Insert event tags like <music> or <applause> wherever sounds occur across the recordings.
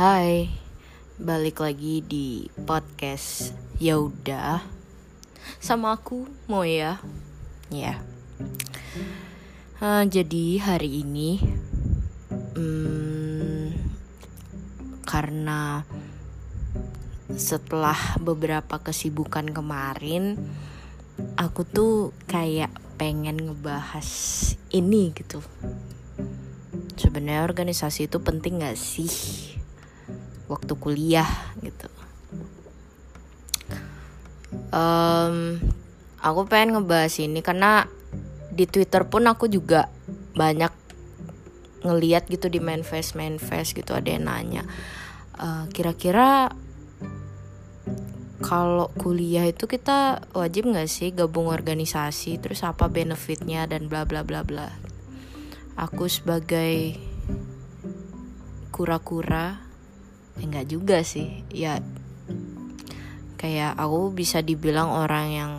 Hai, balik lagi di podcast Yaudah sama aku Moya. Ya, uh, jadi hari ini, hmm, karena setelah beberapa kesibukan kemarin, aku tuh kayak pengen ngebahas ini gitu. Sebenarnya organisasi itu penting gak sih waktu kuliah gitu? Um, aku pengen ngebahas ini karena di Twitter pun aku juga banyak ngeliat gitu di manifest manifest gitu ada yang nanya kira kira-kira kalau kuliah itu kita wajib nggak sih gabung organisasi? Terus apa benefitnya? Dan bla bla bla bla. Aku sebagai kura-kura enggak ya juga sih. Ya kayak aku bisa dibilang orang yang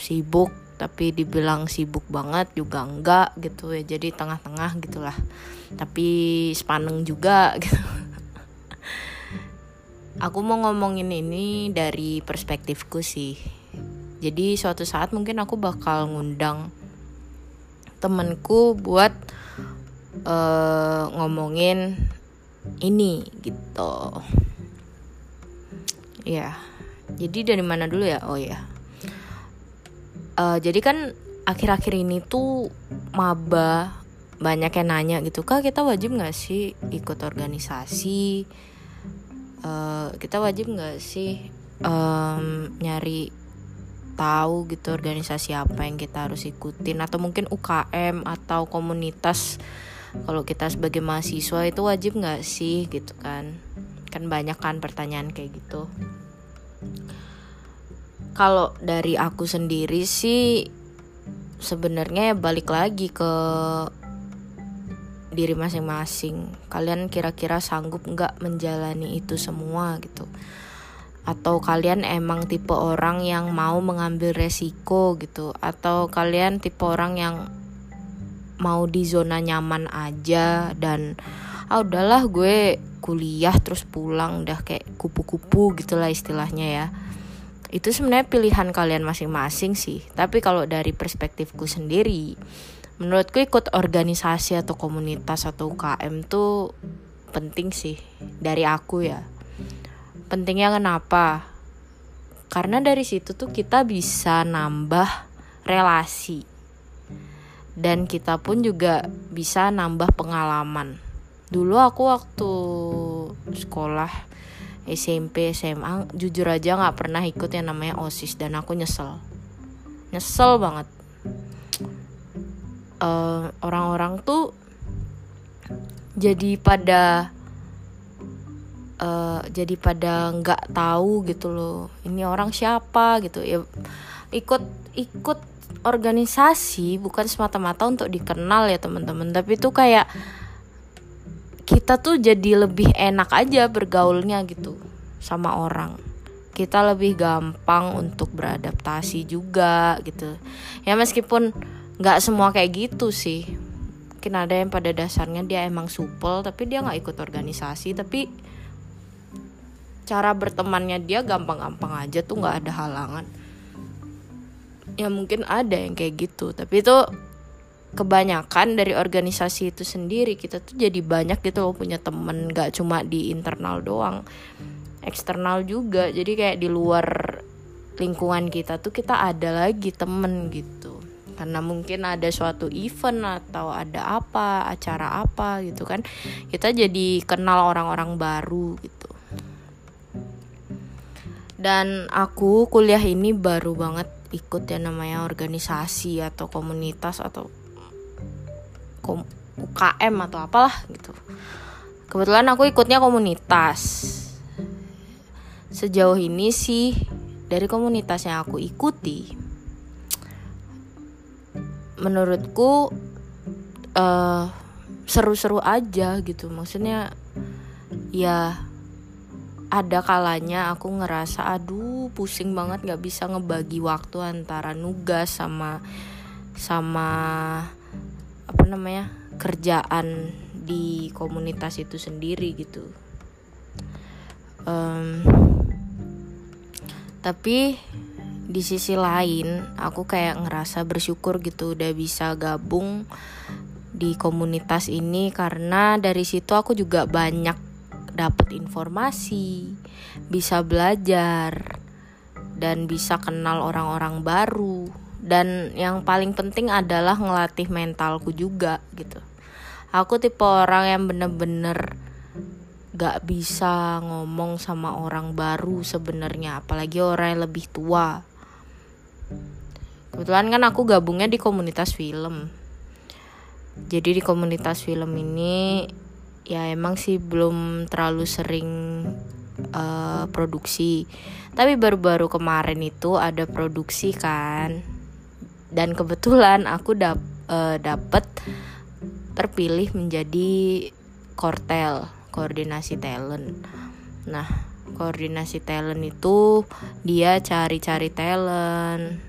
sibuk tapi dibilang sibuk banget juga enggak gitu ya. Jadi tengah-tengah gitulah. Tapi sepaneng juga <laughs> gitu. Aku mau ngomongin ini dari perspektifku sih. Jadi suatu saat mungkin aku bakal ngundang temenku buat uh, ngomongin ini gitu. Ya jadi dari mana dulu ya? Oh ya uh, jadi kan akhir-akhir ini tuh maba banyak yang nanya gitu kak kita wajib nggak sih ikut organisasi? Uh, kita wajib nggak sih um, nyari tahu gitu organisasi apa yang kita harus ikutin? Atau mungkin UKM atau komunitas kalau kita sebagai mahasiswa itu wajib nggak sih gitu kan? Kan banyak kan pertanyaan kayak gitu. Kalau dari aku sendiri sih sebenarnya ya balik lagi ke diri masing-masing. Kalian kira-kira sanggup nggak menjalani itu semua gitu? Atau kalian emang tipe orang yang mau mengambil resiko gitu? Atau kalian tipe orang yang mau di zona nyaman aja dan ah udahlah gue kuliah terus pulang udah kayak kupu-kupu gitulah istilahnya ya. Itu sebenarnya pilihan kalian masing-masing sih. Tapi kalau dari perspektifku sendiri menurutku ikut organisasi atau komunitas atau UKM tuh penting sih dari aku ya. Pentingnya kenapa? Karena dari situ tuh kita bisa nambah relasi dan kita pun juga bisa nambah pengalaman. Dulu aku waktu sekolah SMP SMA jujur aja nggak pernah ikut yang namanya osis dan aku nyesel. Nyesel banget. Eh, orang-orang tuh jadi pada uh, jadi pada nggak tahu gitu loh ini orang siapa? gitu. Ya ikut ikut organisasi bukan semata-mata untuk dikenal ya teman-teman. Tapi itu kayak kita tuh jadi lebih enak aja bergaulnya gitu sama orang. Kita lebih gampang untuk beradaptasi juga gitu. Ya meskipun nggak semua kayak gitu sih. Mungkin ada yang pada dasarnya dia emang supel tapi dia nggak ikut organisasi. Tapi cara bertemannya dia gampang-gampang aja tuh nggak ada halangan ya mungkin ada yang kayak gitu. Tapi itu kebanyakan dari organisasi itu sendiri. Kita tuh jadi banyak gitu loh punya temen. Gak cuma di internal doang. Eksternal juga. Jadi kayak di luar lingkungan kita tuh kita ada lagi temen gitu. Karena mungkin ada suatu event atau ada apa acara apa gitu kan. Kita jadi kenal orang-orang baru gitu. Dan aku kuliah ini baru banget ikut yang namanya organisasi atau komunitas atau UKM atau apalah gitu. Kebetulan aku ikutnya komunitas. Sejauh ini sih dari komunitas yang aku ikuti menurutku uh, seru-seru aja gitu. Maksudnya ya ada kalanya aku ngerasa aduh pusing banget gak bisa ngebagi waktu antara nugas sama sama apa namanya kerjaan di komunitas itu sendiri gitu. Um, tapi di sisi lain aku kayak ngerasa bersyukur gitu udah bisa gabung di komunitas ini karena dari situ aku juga banyak dapat informasi, bisa belajar dan bisa kenal orang-orang baru. Dan yang paling penting adalah ngelatih mentalku juga gitu. Aku tipe orang yang bener-bener gak bisa ngomong sama orang baru sebenarnya apalagi orang yang lebih tua. Kebetulan kan aku gabungnya di komunitas film. Jadi di komunitas film ini ya emang sih belum terlalu sering uh, produksi. Tapi baru-baru kemarin itu ada produksi kan. Dan kebetulan aku dap uh, dapet terpilih menjadi kortel koordinasi talent. Nah koordinasi talent itu dia cari-cari talent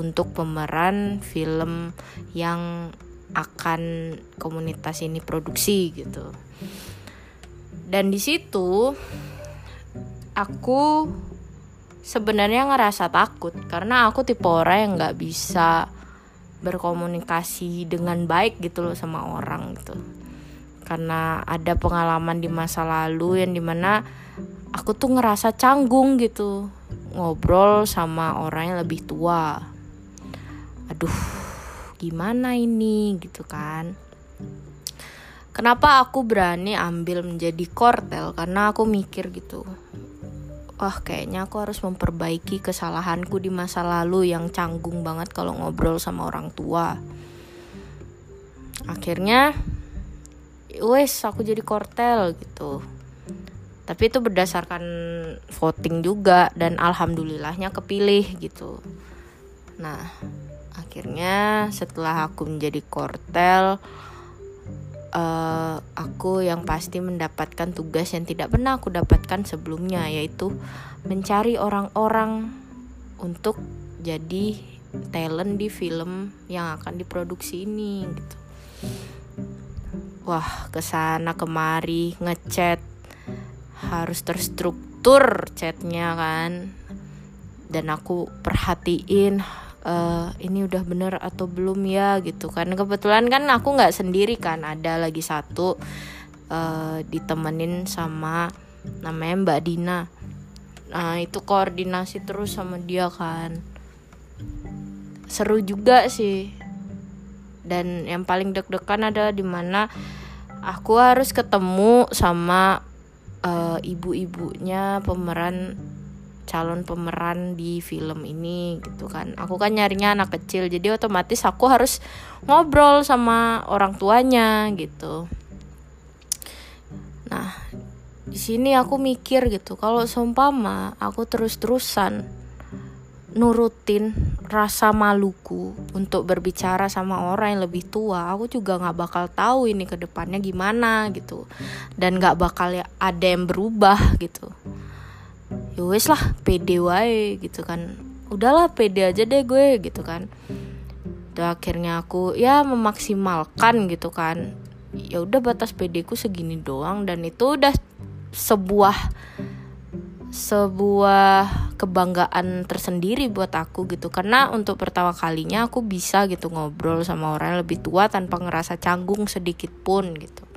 untuk pemeran film yang akan komunitas ini produksi gitu. Dan di situ aku sebenarnya ngerasa takut karena aku tipe orang yang nggak bisa berkomunikasi dengan baik gitu loh sama orang gitu. Karena ada pengalaman di masa lalu yang di mana aku tuh ngerasa canggung gitu ngobrol sama orang yang lebih tua. Aduh gimana ini gitu kan. Kenapa aku berani ambil menjadi kortel? Karena aku mikir gitu wah kayaknya aku harus memperbaiki kesalahanku di masa lalu yang canggung banget kalau ngobrol sama orang tua. Akhirnya wes aku jadi kortel gitu. Tapi itu berdasarkan voting juga dan alhamdulillahnya kepilih gitu. Nah akhirnya setelah aku menjadi kortel uh, aku yang pasti mendapatkan tugas yang tidak pernah aku dapatkan sebelumnya yaitu mencari orang-orang untuk jadi talent di film yang akan diproduksi ini gitu. Wah ke sana kemari ngechat harus terstruktur chatnya kan. Dan aku perhatiin uh, ini udah bener atau belum ya gitu. Kan kebetulan kan aku nggak sendiri kan ada lagi satu uh, ditemenin sama namanya Mbak Dina. Nah itu koordinasi terus sama dia kan. Seru juga sih. Dan yang paling deg-degan adalah di mana aku harus ketemu sama uh, ibu-ibunya pemeran calon pemeran di film ini gitu kan. Aku kan nyarinya anak kecil jadi otomatis aku harus ngobrol sama orang tuanya gitu. Nah di sini aku mikir gitu kalau seumpama aku terus-terusan nurutin rasa maluku untuk berbicara sama orang yang lebih tua aku juga nggak bakal tahu ini ke depannya gimana gitu. Dan nggak bakal ada yang berubah gitu ya wes lah pede wae gitu kan. Udahlah pede aja deh gue gitu kan. Dan akhirnya aku ya memaksimalkan gitu kan. Ya udah batas pedeku segini doang. Dan itu udah sebuah sebuah kebanggaan tersendiri buat aku gitu. Karena untuk pertama kalinya aku bisa gitu ngobrol sama orang yang lebih tua tanpa ngerasa canggung sedikit pun gitu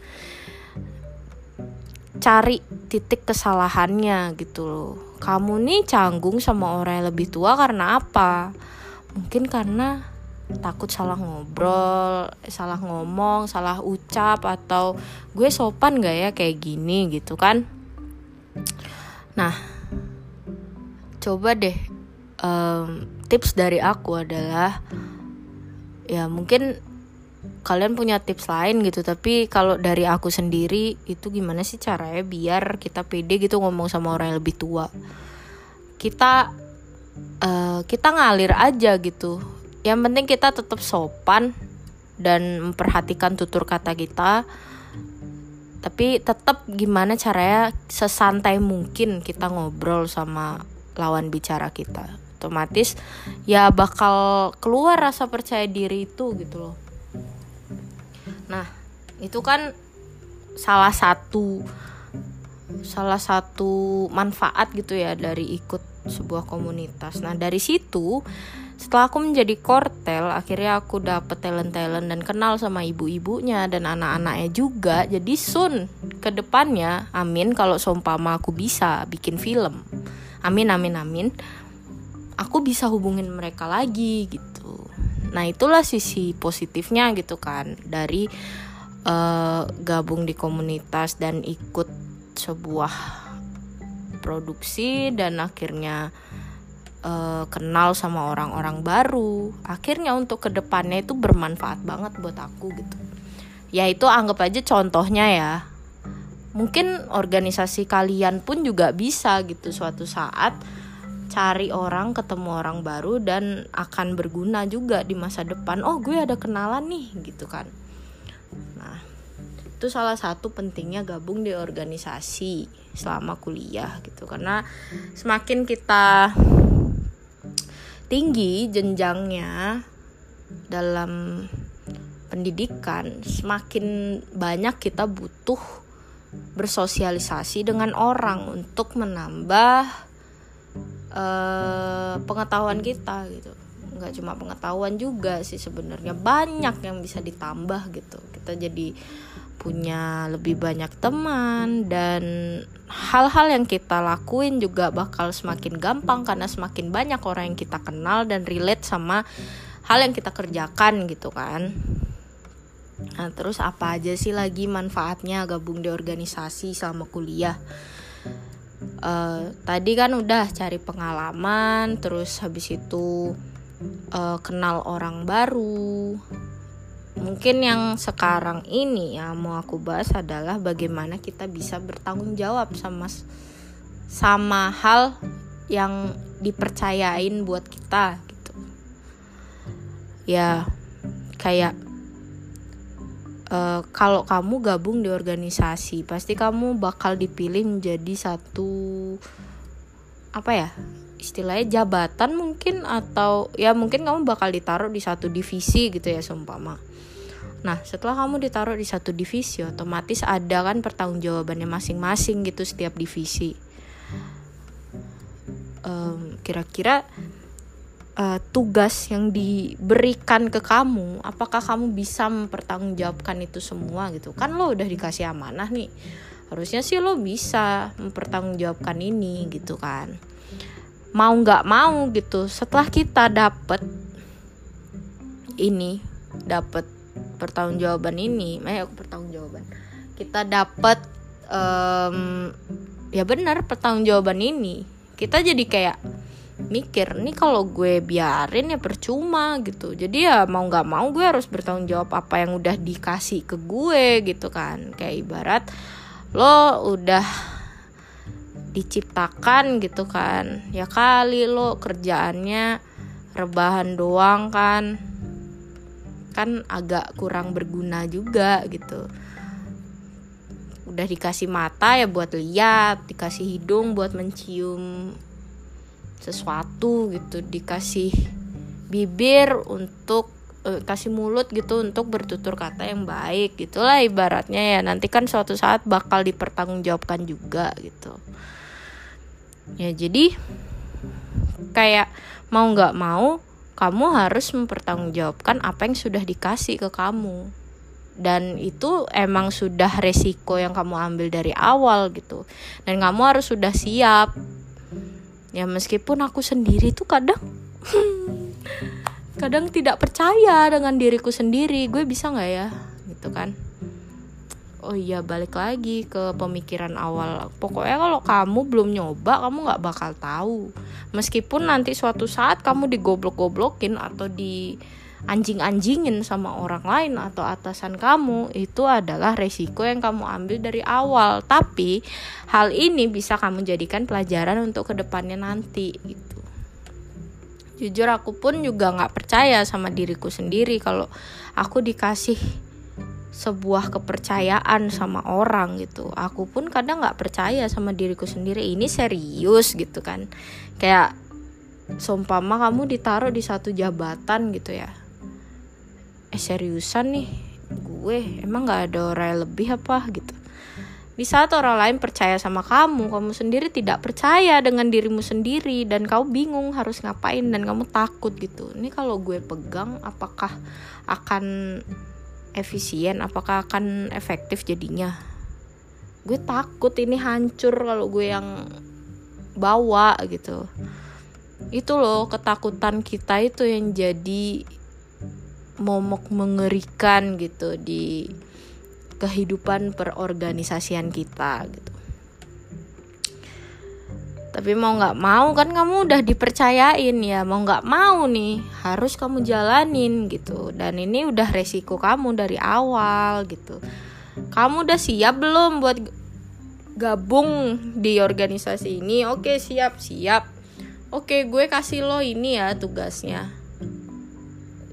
cari titik kesalahannya gitu loh. Kamu nih canggung sama orang yang lebih tua karena apa? Mungkin karena takut salah ngobrol salah ngomong salah ucap atau gue sopan gak ya kayak gini gitu kan? Nah coba deh um, tips dari aku adalah ya mungkin kalian punya tips lain gitu tapi kalau dari aku sendiri itu gimana sih caranya biar kita pede gitu ngomong sama orang yang lebih tua? Kita uh, kita ngalir aja gitu. Yang penting kita tetap sopan dan memperhatikan tutur kata kita. Tapi tetap gimana caranya sesantai mungkin kita ngobrol sama lawan bicara kita. Otomatis ya bakal keluar rasa percaya diri itu gitu loh Nah, itu kan salah satu salah satu manfaat gitu ya dari ikut sebuah komunitas. Nah dari situ setelah aku menjadi kortel akhirnya aku dapet talent talent dan kenal sama ibu-ibunya dan anak-anaknya juga. Jadi sun ke depannya amin kalau seumpama aku bisa bikin film. Amin amin amin. Aku bisa hubungin mereka lagi gitu nah itulah sisi positifnya gitu kan dari uh, gabung di komunitas dan ikut sebuah produksi dan akhirnya uh, kenal sama orang-orang baru. Akhirnya untuk ke depannya itu bermanfaat banget buat aku gitu. Ya itu anggap aja contohnya ya. Mungkin organisasi kalian pun juga bisa gitu suatu saat cari orang ketemu orang baru dan akan berguna juga di masa depan. Oh gue ada kenalan nih gitu kan. Nah itu salah satu pentingnya gabung di organisasi selama kuliah gitu. Karena semakin kita tinggi jenjangnya dalam pendidikan, semakin banyak kita butuh bersosialisasi dengan orang untuk menambah uh, pengetahuan kita gitu. Nggak cuma pengetahuan juga sih sebenarnya banyak yang bisa ditambah gitu. Kita jadi punya lebih banyak teman dan hal-hal yang kita lakuin juga bakal semakin gampang karena semakin banyak orang yang kita kenal dan relate sama hal yang kita kerjakan gitu kan. Nah, terus apa aja sih lagi manfaatnya gabung di organisasi selama kuliah? Uh, tadi kan udah cari pengalaman, terus habis itu uh, kenal orang baru, mungkin yang sekarang ini ya mau aku bahas adalah bagaimana kita bisa bertanggung jawab sama sama hal yang dipercayain buat kita gitu. Ya kayak uh, kalau kamu gabung di organisasi pasti kamu bakal dipilih menjadi satu apa ya istilahnya jabatan mungkin atau ya mungkin kamu bakal ditaruh di satu divisi gitu ya seumpama Nah, setelah kamu ditaruh di satu divisi, otomatis ada kan pertanggungjawabannya masing-masing gitu setiap divisi. Um, kira-kira uh, tugas yang diberikan ke kamu, apakah kamu bisa mempertanggungjawabkan itu semua gitu? Kan lo udah dikasih amanah nih, harusnya sih lo bisa mempertanggungjawabkan ini gitu kan. Mau nggak mau gitu setelah kita dapet ini dapet pertanggungjawaban ini eh pertanggungjawaban. Kita dapat um, ya benar pertanggungjawaban ini kita jadi kayak mikir nih kalau gue biarin ya percuma gitu. Jadi ya mau nggak mau gue harus bertanggung jawab apa yang udah dikasih ke gue gitu kan. Kayak ibarat lo udah diciptakan gitu kan. Ya kali lo kerjaannya rebahan doang kan. Kan agak kurang berguna juga gitu. Udah dikasih mata ya buat lihat dikasih hidung buat mencium sesuatu gitu dikasih bibir untuk eh, kasih mulut gitu untuk bertutur kata yang baik gitulah ibaratnya ya. Nanti kan suatu saat bakal dipertanggungjawabkan juga gitu. Ya jadi kayak mau nggak mau kamu harus mempertanggungjawabkan apa yang sudah dikasih ke kamu. Dan itu emang sudah resiko yang kamu ambil dari awal gitu. Dan kamu harus sudah siap ya meskipun aku sendiri tuh kadang <laughs> kadang tidak percaya dengan diriku sendiri. Gue bisa nggak ya? Gitu kan oh iya balik lagi ke pemikiran awal. Pokoknya kalau kamu belum nyoba kamu nggak bakal tahu. Meskipun nanti suatu saat kamu digoblok-goblokin atau di anjing-anjingin sama orang lain atau atasan kamu itu adalah resiko yang kamu ambil dari awal. Tapi hal ini bisa kamu jadikan pelajaran untuk ke depannya nanti gitu. Jujur aku pun juga nggak percaya sama diriku sendiri kalau aku dikasih sebuah kepercayaan sama orang gitu. Aku pun kadang nggak percaya sama diriku sendiri. Ini serius gitu kan. Kayak seumpama kamu ditaruh di satu jabatan gitu ya? Eh seriusan nih gue emang nggak ada orang yang lebih apa? gitu. Di saat orang lain percaya sama kamu, kamu sendiri tidak percaya dengan dirimu sendiri dan kau bingung harus ngapain dan kamu takut gitu. Ini kalau gue pegang apakah akan efisien, apakah akan efektif jadinya? Gue takut ini hancur kalau gue yang bawa gitu. Itu loh ketakutan kita itu yang jadi momok mengerikan gitu di kehidupan perorganisasian kita gitu tapi mau nggak mau kan kamu udah dipercayain ya. Mau nggak mau nih harus kamu jalanin gitu. Dan ini udah resiko kamu dari awal gitu. Kamu udah siap belum buat gabung di organisasi ini? Oke siap siap. Oke gue kasih lo ini ya tugasnya.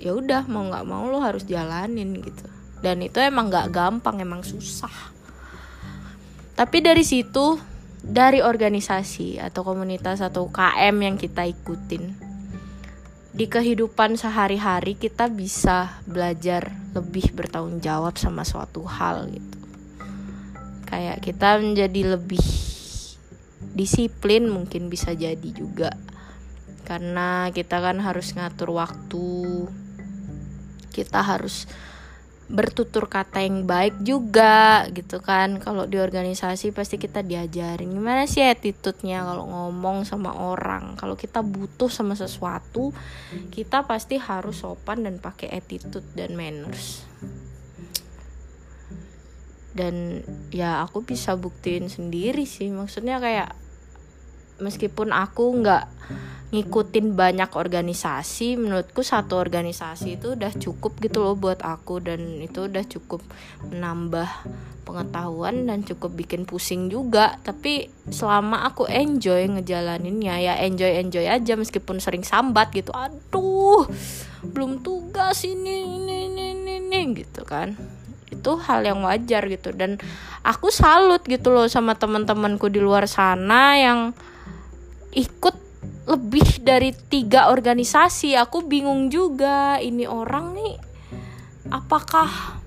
Ya udah mau nggak mau lo harus jalanin gitu. Dan itu emang gak gampang emang susah. Tapi dari situ dari organisasi atau komunitas atau KM yang kita ikutin. Di kehidupan sehari-hari kita bisa belajar lebih bertanggung jawab sama suatu hal gitu. Kayak kita menjadi lebih disiplin mungkin bisa jadi juga. Karena kita kan harus ngatur waktu kita harus bertutur kata yang baik juga gitu kan. Kalau di organisasi pasti kita diajarin. Gimana sih attitude-nya kalau ngomong sama orang? Kalau kita butuh sama sesuatu kita pasti harus sopan dan pakai attitude dan manners. Dan ya aku bisa buktiin sendiri sih. Maksudnya kayak meskipun aku nggak ngikutin banyak organisasi menurutku satu organisasi itu udah cukup gitu loh buat aku dan itu udah cukup menambah pengetahuan dan cukup bikin pusing juga. Tapi selama aku enjoy ngejalaninnya ya enjoy enjoy aja meskipun sering sambat gitu. Aduh belum tugas ini ini ini ini, ini gitu kan. Itu hal yang wajar gitu. Dan aku salut gitu loh sama teman-temanku di luar sana yang ikut lebih dari tiga organisasi. Aku bingung juga ini orang nih apakah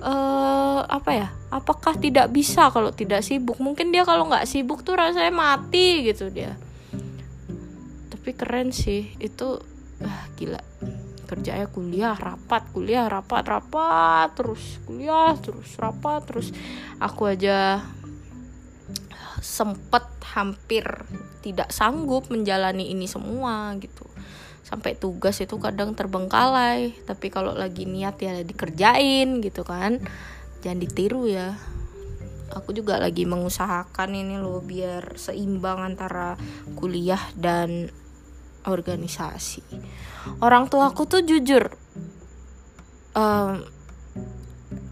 uh, apa ya apakah tidak bisa kalau tidak sibuk? Mungkin dia kalau nggak sibuk tuh rasanya mati gitu dia. Tapi keren sih itu uh, gila. Kerjanya kuliah rapat kuliah rapat rapat terus kuliah terus rapat terus aku aja sempet hampir tidak sanggup menjalani ini semua gitu. Sampai tugas itu kadang terbengkalai tapi kalau lagi niat ya dikerjain gitu kan. Jangan ditiru ya. Aku juga lagi mengusahakan ini loh biar seimbang antara kuliah dan organisasi. Orang tua aku tuh jujur um,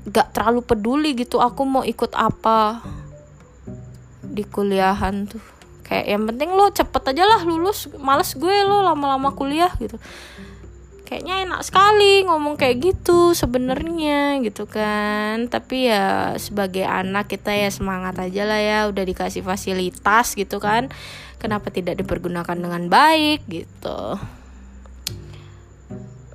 gak terlalu peduli gitu aku mau ikut apa di kuliahan tuh. Kayak yang penting lo cepet aja lah lulus. Males gue lo lama-lama kuliah gitu. Kayaknya enak sekali ngomong kayak gitu sebenarnya gitu kan. Tapi ya sebagai anak kita ya semangat aja lah ya. Udah dikasih fasilitas gitu kan. Kenapa tidak dipergunakan dengan baik gitu.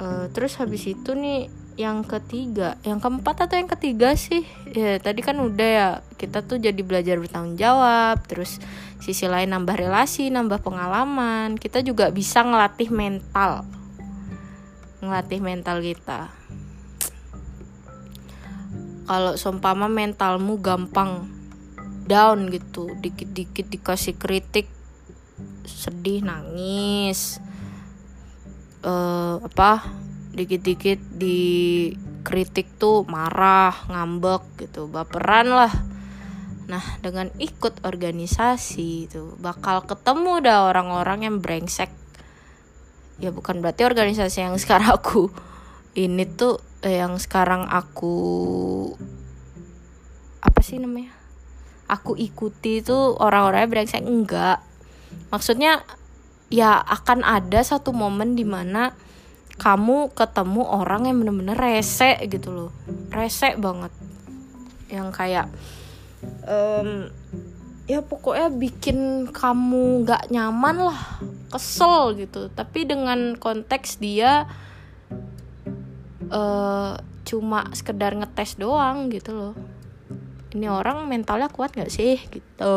Uh, terus habis itu nih yang ketiga yang keempat atau yang ketiga sih? Ya tadi kan udah ya kita tuh jadi belajar bertanggung jawab terus sisi lain nambah relasi nambah pengalaman. Kita juga bisa ngelatih mental. Ngelatih mental kita. Kalau seumpama mentalmu gampang down gitu dikit-dikit dikasih kritik sedih nangis uh, apa dikit-dikit di kritik tuh marah ngambek gitu baperan lah. Nah dengan ikut organisasi itu bakal ketemu dah orang-orang yang brengsek. Ya bukan berarti organisasi yang sekarang aku ini tuh eh, yang sekarang aku apa sih namanya? Aku ikuti itu orang-orangnya brengsek. Enggak. Maksudnya ya akan ada satu momen di mana kamu ketemu orang yang bener-bener rese gitu loh. Rese banget. Yang kayak um, ya pokoknya bikin kamu gak nyaman lah kesel gitu. Tapi dengan konteks dia uh, cuma sekedar ngetes doang gitu loh. Ini orang mentalnya kuat nggak sih? Gitu.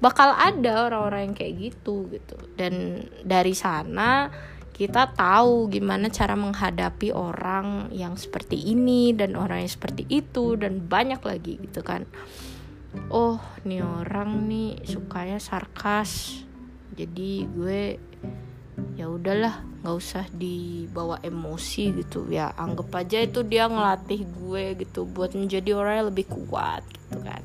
Bakal ada orang-orang yang kayak gitu gitu. Dan dari sana kita tahu gimana cara menghadapi orang yang seperti ini dan orang yang seperti itu dan banyak lagi gitu kan. Oh nih orang nih sukanya sarkas. Jadi gue ya udahlah nggak usah dibawa emosi gitu. Ya anggap aja itu dia ngelatih gue gitu buat menjadi orang yang lebih kuat gitu kan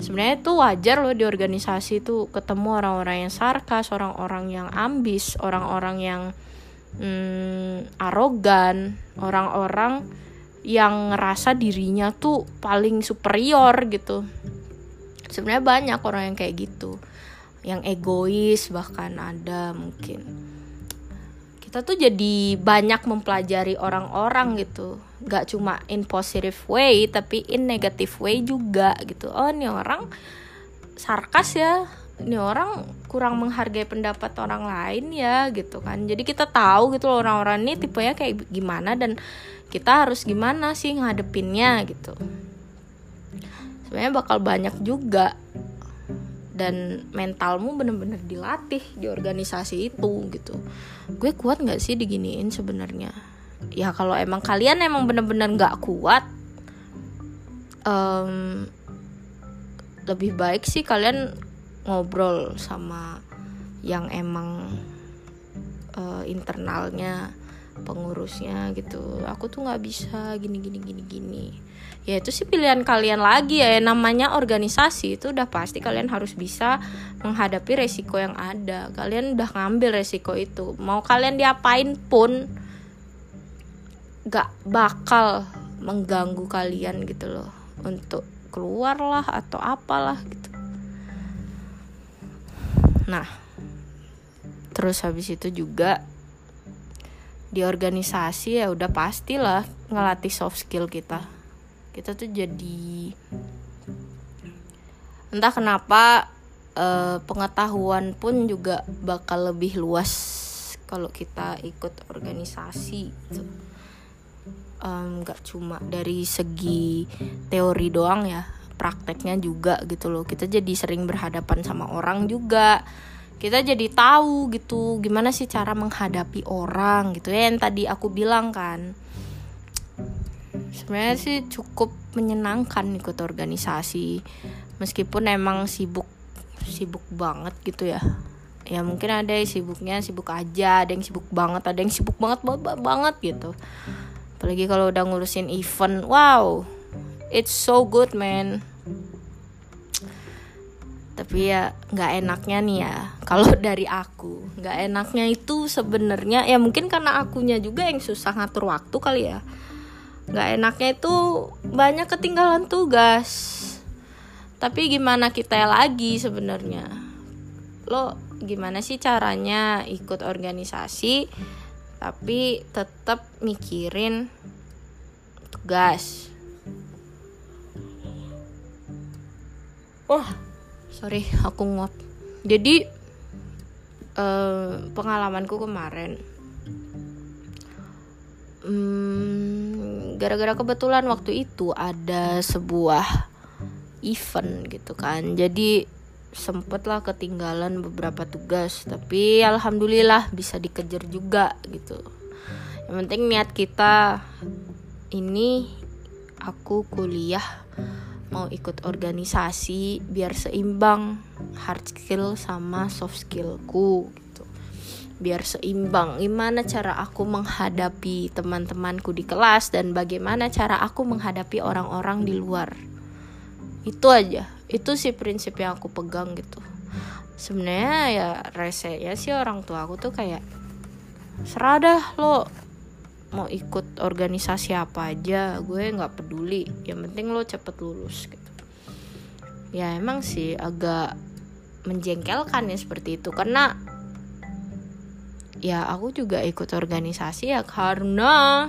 sebenarnya itu wajar loh di organisasi itu ketemu orang-orang yang sarkas orang-orang yang ambis orang-orang yang hmm, arogan orang-orang yang ngerasa dirinya tuh paling superior gitu. Sebenarnya banyak orang yang kayak gitu yang egois bahkan ada mungkin. Kita tuh jadi banyak mempelajari orang-orang gitu gak cuma in positive way tapi in negative way juga gitu. Oh ini orang sarkas ya. Ini orang kurang menghargai pendapat orang lain ya gitu kan. Jadi kita tahu gitu loh orang-orang ini tipenya kayak gimana dan kita harus gimana sih ngadepinnya gitu. Sebenarnya bakal banyak juga. Dan mentalmu bener-bener dilatih di organisasi itu gitu. Gue kuat nggak sih diginiin sebenarnya ya kalau emang kalian emang bener-bener nggak kuat um, lebih baik sih kalian ngobrol sama yang emang uh, internalnya pengurusnya gitu. Aku tuh nggak bisa gini gini gini gini. Ya itu sih pilihan kalian lagi ya. Namanya organisasi itu udah pasti kalian harus bisa menghadapi resiko yang ada. Kalian udah ngambil resiko itu. Mau kalian diapain pun gak bakal mengganggu kalian gitu loh untuk keluar lah atau apalah gitu Nah, terus habis itu juga di organisasi ya udah pastilah ngelatih soft skill kita. Kita tuh jadi entah kenapa eh, pengetahuan pun juga bakal lebih luas kalau kita ikut organisasi gitu. Um, gak cuma dari segi teori doang ya prakteknya juga gitu loh. Kita jadi sering berhadapan sama orang juga. Kita jadi tahu gitu gimana sih cara menghadapi orang gitu. Ya yang tadi aku bilang kan. Sebenarnya sih cukup menyenangkan ikut organisasi. Meskipun emang sibuk sibuk banget gitu ya. Ya mungkin ada yang sibuknya sibuk aja ada yang sibuk banget ada yang sibuk banget banget, banget gitu apalagi kalau udah ngurusin event. Wow it's so good man. Tapi ya nggak enaknya nih ya. <laughs> Kalau dari aku nggak enaknya itu sebenarnya ya mungkin karena akunya juga yang susah ngatur waktu kali ya. Nggak enaknya itu banyak ketinggalan tugas. Tapi gimana kita lagi sebenarnya? Lo gimana sih caranya ikut organisasi tapi tetap mikirin tugas. Wah. Sorry aku nguap. Jadi uh, pengalamanku kemarin hmm, gara-gara kebetulan waktu itu ada sebuah event gitu kan. Jadi sempet lah ketinggalan beberapa tugas tapi alhamdulillah bisa dikejar juga gitu. Yang penting niat kita ini aku kuliah mau ikut organisasi biar seimbang hard skill sama soft skillku gitu. Biar seimbang gimana cara aku menghadapi teman-temanku di kelas dan bagaimana cara aku menghadapi orang-orang di luar. Itu aja itu sih prinsip yang aku pegang gitu. Sebenarnya ya rese ya sih orang tua aku tuh kayak seradah lo mau ikut organisasi apa aja gue nggak peduli yang penting lo cepet lulus gitu. Ya emang sih agak menjengkelkan ya seperti itu karena ya aku juga ikut organisasi ya karena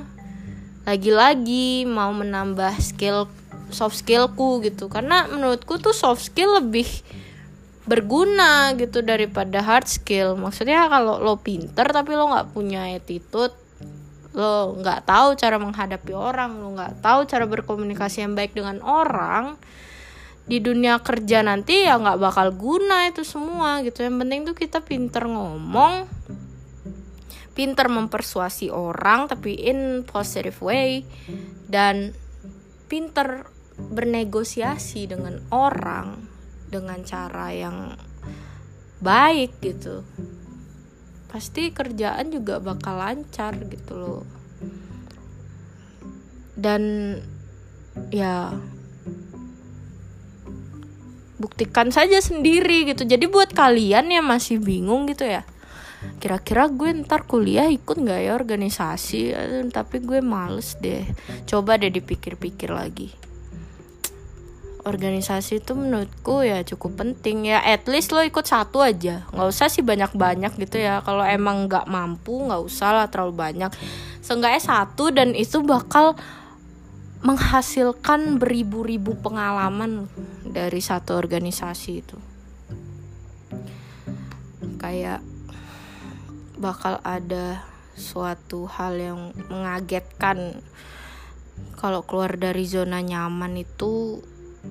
lagi-lagi mau menambah skill soft skillku gitu. Karena menurutku tuh soft skill lebih berguna gitu daripada hard skill. Maksudnya kalau lo pinter tapi lo nggak punya attitude lo nggak tahu cara menghadapi orang lo nggak tahu cara berkomunikasi yang baik dengan orang di dunia kerja nanti ya nggak bakal guna itu semua gitu. Yang penting tuh kita pinter ngomong pinter mempersuasi orang tapi in positive way dan pinter bernegosiasi dengan orang dengan cara yang baik gitu. Pasti kerjaan juga bakal lancar gitu loh. Dan ya buktikan saja sendiri gitu. Jadi buat kalian yang masih bingung gitu ya kira-kira gue ntar kuliah ikut nggak ya organisasi? Tapi gue males deh. Coba deh dipikir-pikir lagi organisasi itu menurutku ya cukup penting ya. At least lo ikut satu aja. Nggak usah sih banyak-banyak gitu ya. Kalau emang nggak mampu nggak usah lah terlalu banyak. Seenggaknya satu dan itu bakal menghasilkan beribu-ribu pengalaman dari satu organisasi itu. Kayak bakal ada suatu hal yang mengagetkan. Kalau keluar dari zona nyaman itu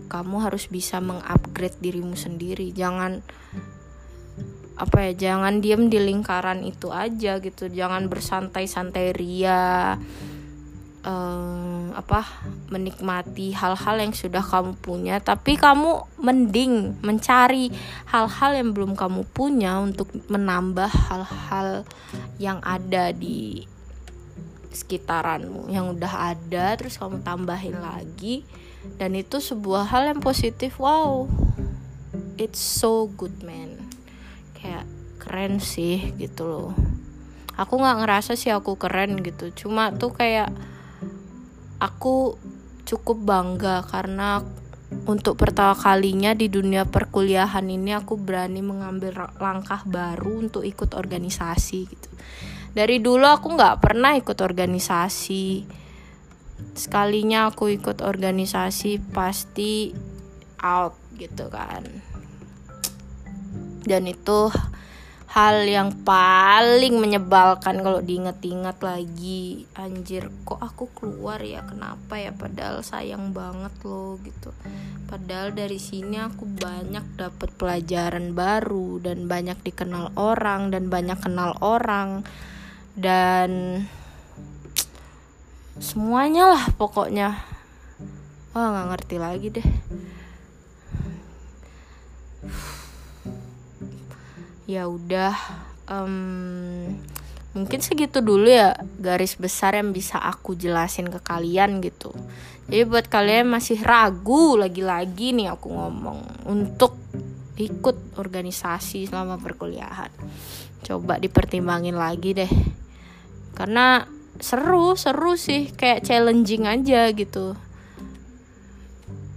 kamu harus bisa mengupgrade dirimu sendiri. Jangan apa ya jangan diem di lingkaran itu aja gitu. Jangan bersantai-santai ria um, apa menikmati hal-hal yang sudah kamu punya. Tapi kamu mending mencari hal-hal yang belum kamu punya untuk menambah hal-hal yang ada di sekitaranmu. Yang udah ada terus kamu tambahin lagi dan itu sebuah hal yang positif. Wow. It's so good man. Kayak keren sih gitu loh. Aku nggak ngerasa sih aku keren gitu. Cuma tuh kayak aku cukup bangga karena untuk pertama kalinya di dunia perkuliahan ini aku berani mengambil langkah baru untuk ikut organisasi gitu. Dari dulu aku nggak pernah ikut organisasi. Sekalinya aku ikut organisasi pasti out gitu kan. Dan itu hal yang paling menyebalkan kalau diinget-inget lagi. Anjir kok aku keluar ya? Kenapa ya? Padahal sayang banget loh gitu. Padahal dari sini aku banyak dapat pelajaran baru dan banyak dikenal orang dan banyak kenal orang. Dan semuanya lah pokoknya. Wah nggak ngerti lagi deh. Ya udah um, mungkin segitu dulu ya garis besar yang bisa aku jelasin ke kalian gitu. Jadi buat kalian masih ragu lagi-lagi nih aku ngomong untuk ikut organisasi selama perkuliahan. Coba dipertimbangin lagi deh. Karena seru seru sih kayak challenging aja gitu.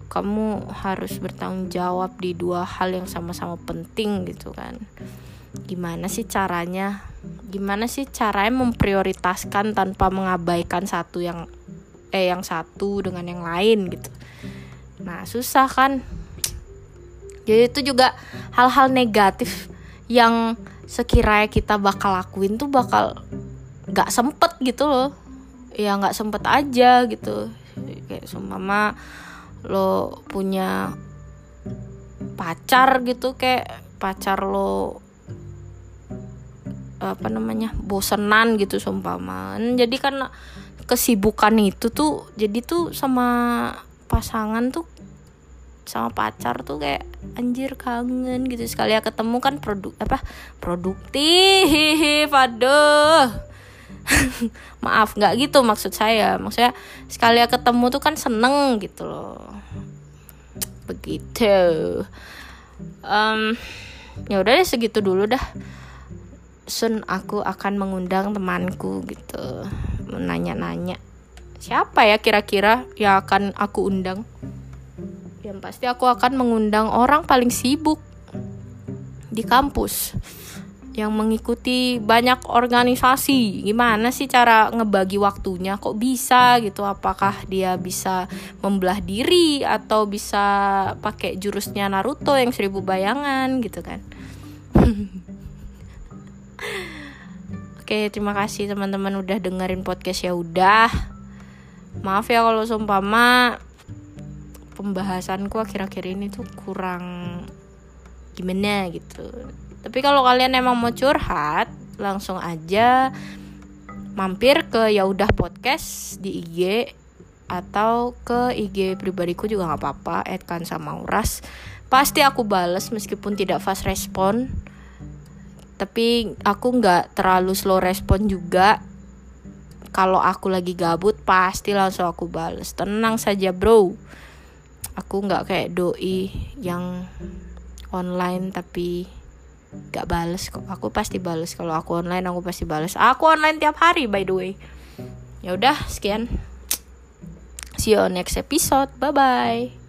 Kamu harus bertanggung jawab di dua hal yang sama-sama penting gitu kan. Gimana sih caranya? Gimana sih caranya memprioritaskan tanpa mengabaikan satu yang eh yang satu dengan yang lain gitu? Nah susah kan? Jadi itu juga hal-hal negatif yang sekiranya kita bakal lakuin tuh bakal gak sempet gitu loh. Ya nggak sempet aja gitu. Kayak seumpama lo punya pacar gitu kayak pacar lo apa namanya bosenan gitu sumpaman jadi kan kesibukan itu tuh jadi tuh sama pasangan tuh sama pacar tuh kayak anjir kangen gitu. Sekali ya ketemu kan produk apa produktif. <laughs> Aduh <laughs> maaf nggak gitu maksud saya. Maksudnya sekali ketemu tuh kan seneng gitu loh. Begitu. Um, ya udah deh segitu dulu dah. Sun aku akan mengundang temanku gitu. Menanya-nanya siapa ya kira-kira yang akan aku undang? Yang pasti aku akan mengundang orang paling sibuk di kampus yang mengikuti banyak organisasi. Gimana sih cara ngebagi waktunya? Kok bisa gitu? Apakah dia bisa membelah diri atau bisa pakai jurusnya Naruto yang seribu bayangan gitu kan? <laughs> Oke, terima kasih teman-teman udah dengerin podcast ya udah. Maaf ya kalau sumpama pembahasanku akhir-akhir ini tuh kurang gimana gitu tapi kalau kalian emang mau curhat langsung aja mampir ke ya udah podcast di IG atau ke IG pribadiku juga nggak apa-apa Edkan sama Uras. Pasti aku bales meskipun tidak fast respon. Tapi aku nggak terlalu slow respon juga. Kalau aku lagi gabut pasti langsung aku bales. Tenang saja bro. Aku nggak kayak doi yang online tapi gak bales kok. Aku pasti bales. Kalau aku online aku pasti bales. Aku online tiap hari by the way. Ya udah sekian. See you on next episode. Bye bye